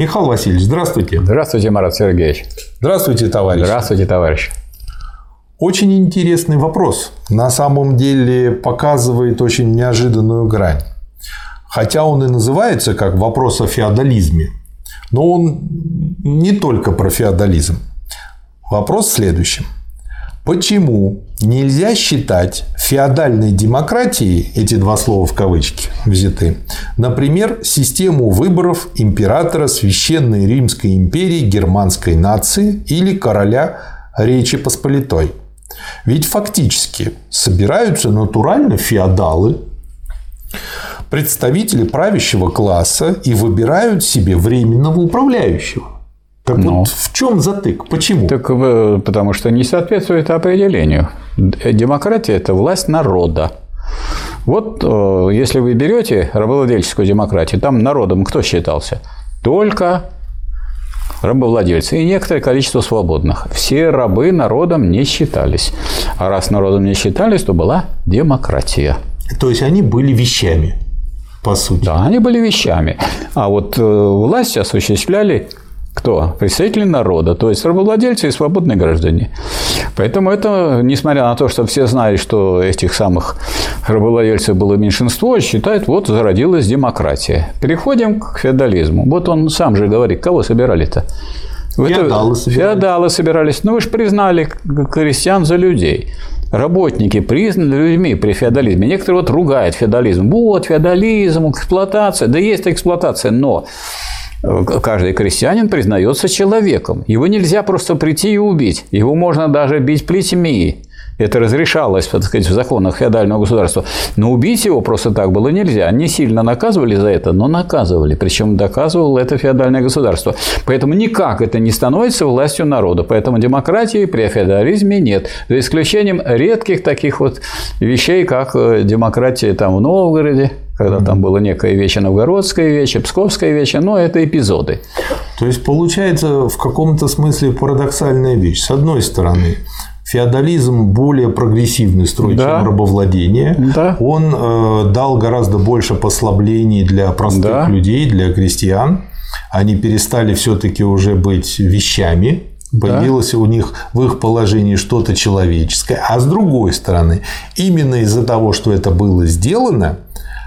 Михаил Васильевич, здравствуйте. Здравствуйте, Марат Сергеевич. Здравствуйте, товарищ. Здравствуйте, товарищ. Очень интересный вопрос. На самом деле показывает очень неожиданную грань. Хотя он и называется как вопрос о феодализме, но он не только про феодализм. Вопрос в следующем. Почему нельзя считать феодальной демократией, эти два слова в кавычки взяты, например, систему выборов императора Священной Римской империи германской нации или короля Речи Посполитой? Ведь фактически собираются натурально феодалы, представители правящего класса и выбирают себе временного управляющего. Так Но. вот, в чем затык? Почему? Так потому что не соответствует определению. Демократия – это власть народа. Вот э, если вы берете рабовладельческую демократию, там народом кто считался? Только рабовладельцы и некоторое количество свободных. Все рабы народом не считались. А раз народом не считались, то была демократия. То есть они были вещами, по сути. Да, они были вещами. А вот э, власть осуществляли кто? Представители народа, то есть рабовладельцы и свободные граждане. Поэтому это, несмотря на то, что все знали, что этих самых рабовладельцев было меньшинство, считают, вот зародилась демократия. Переходим к феодализму. Вот он сам же говорит, кого собирали-то? Феодалы собирались. Феодалы собирались. Ну, вы же признали крестьян за людей. Работники признаны людьми при феодализме. Некоторые вот ругают феодализм. Вот, феодализм, эксплуатация. Да есть эксплуатация, но каждый крестьянин признается человеком. Его нельзя просто прийти и убить. Его можно даже бить плетьми. Это разрешалось, так сказать, в законах феодального государства. Но убить его просто так было нельзя. Не сильно наказывали за это, но наказывали. Причем доказывало это феодальное государство. Поэтому никак это не становится властью народа. Поэтому демократии при феодализме нет. За исключением редких таких вот вещей, как э, демократия там в Новгороде, когда там было некое вече новгородское вече, псковское вече, но это эпизоды. То есть получается в каком-то смысле парадоксальная вещь. С одной стороны, феодализм более прогрессивный строй, да. чем рабовладение. Да. Он э, дал гораздо больше послаблений для простых да. людей, для крестьян. Они перестали все-таки уже быть вещами, Появилось да. у них в их положении что-то человеческое. А с другой стороны, именно из-за того, что это было сделано,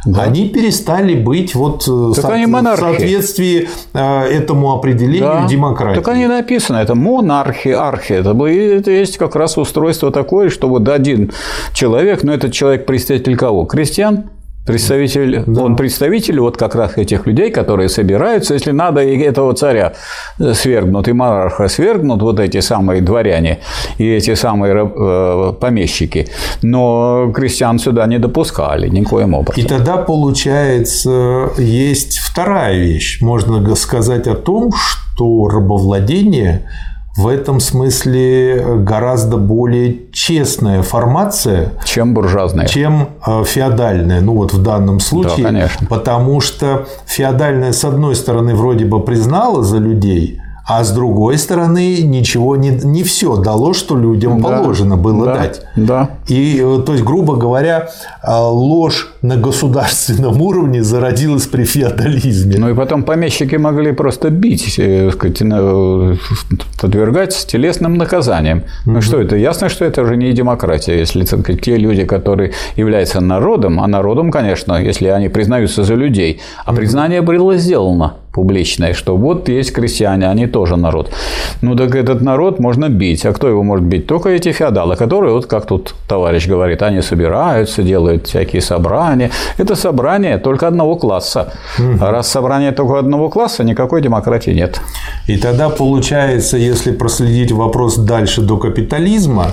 да. они перестали быть вот э, так со- в соответствии э, этому определению да. демократии. Так они написано, это монархи, архи. Это, это есть как раз устройство такое, что вот один человек, но этот человек представитель кого? Крестьян? Представитель, да. он представитель вот как раз этих людей, которые собираются, если надо, и этого царя свергнут, и монарха свергнут, вот эти самые дворяне и эти самые э, помещики. Но крестьян сюда не допускали никоим образом. И тогда, получается, есть вторая вещь. Можно сказать о том, что рабовладение в этом смысле гораздо более честная формация, чем буржуазная, чем э, феодальная. Ну вот в данном случае, да, конечно. потому что феодальная с одной стороны вроде бы признала за людей, а с другой стороны, ничего не, не все дало, что людям да, положено было да, дать. Да. И, э, то есть, грубо говоря, э, ложь на государственном уровне зародилась при феодализме. Ну и потом помещики могли просто бить, э, сказать, подвергать телесным наказаниям. Ну что это? Ясно, что это уже не демократия. Если сказать, те люди, которые являются народом, а народом, конечно, если они признаются за людей, а признание было сделано публичное, что вот есть крестьяне, они тоже народ. Ну так этот народ можно бить. А кто его может бить? Только эти феодалы, которые, вот как тут товарищ говорит, они собираются, делают всякие собрания. Это собрание только одного класса. А раз собрание только одного класса, никакой демократии нет. И тогда получается, если проследить вопрос дальше до капитализма,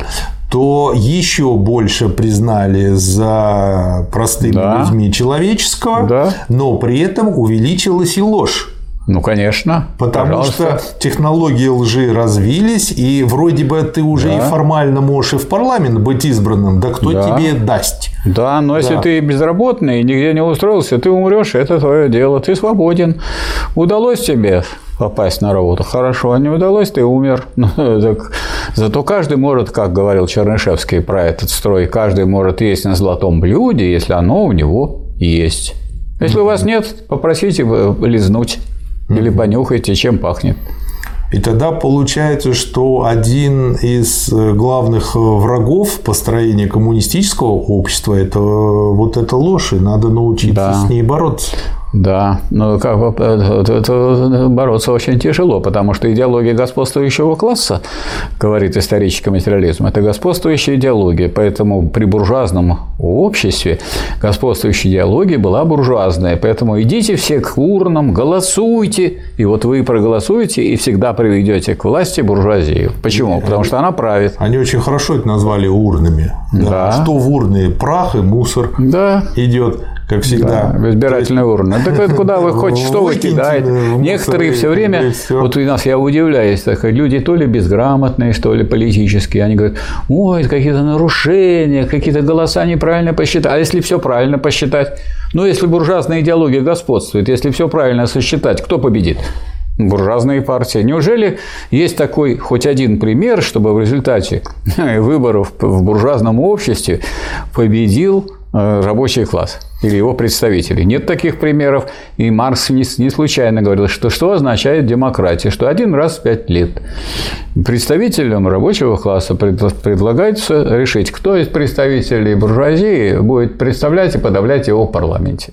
то еще больше признали за простыми да. людьми человеческого, да. но при этом увеличилась и ложь. Ну, конечно. Потому пожалуйста. что технологии лжи развились, и вроде бы ты уже да. и формально можешь и в парламент быть избранным, да кто да. тебе даст? Да, но да. если ты безработный, нигде не устроился, ты умрешь, это твое дело, ты свободен. Удалось тебе попасть на работу. Хорошо, а не удалось, ты умер. Ну, так, зато каждый может, как говорил Чернышевский про этот строй, каждый может есть на золотом блюде, если оно у него есть. Если у вас нет, попросите лизнуть. Или понюхайте, чем пахнет. И тогда получается, что один из э, главных э, врагов построения коммунистического общества – это э, вот эта ложь, и надо научиться да. с ней бороться. Да, но как бы это бороться очень тяжело, потому что идеология господствующего класса, говорит исторический материализм, это господствующая идеология, поэтому при буржуазном обществе господствующая идеология была буржуазная, поэтому идите все к урнам, голосуйте, и вот вы проголосуете и всегда приведете к власти буржуазию. Почему? Потому что она правит. Они очень хорошо это назвали урнами. Да. да. Что в урны? Прах и мусор да. идет как всегда. Да, избирательная есть... урна. Так это куда вы хотите, что вы кидаете? Некоторые все время, вот у нас я удивляюсь, так, люди то ли безграмотные, что ли политические, они говорят, ой, какие-то нарушения, какие-то голоса неправильно посчитать. А если все правильно посчитать? Ну, если буржуазная идеология господствует, если все правильно сосчитать, кто победит? буржуазные партии. Неужели есть такой хоть один пример, чтобы в результате выборов в буржуазном обществе победил Э, рабочий класс или его представители. Нет таких примеров. И Маркс не, не случайно говорил, что что означает демократия, что один раз в пять лет представителям рабочего класса предлагается решить, кто из представителей буржуазии будет представлять и подавлять его в парламенте.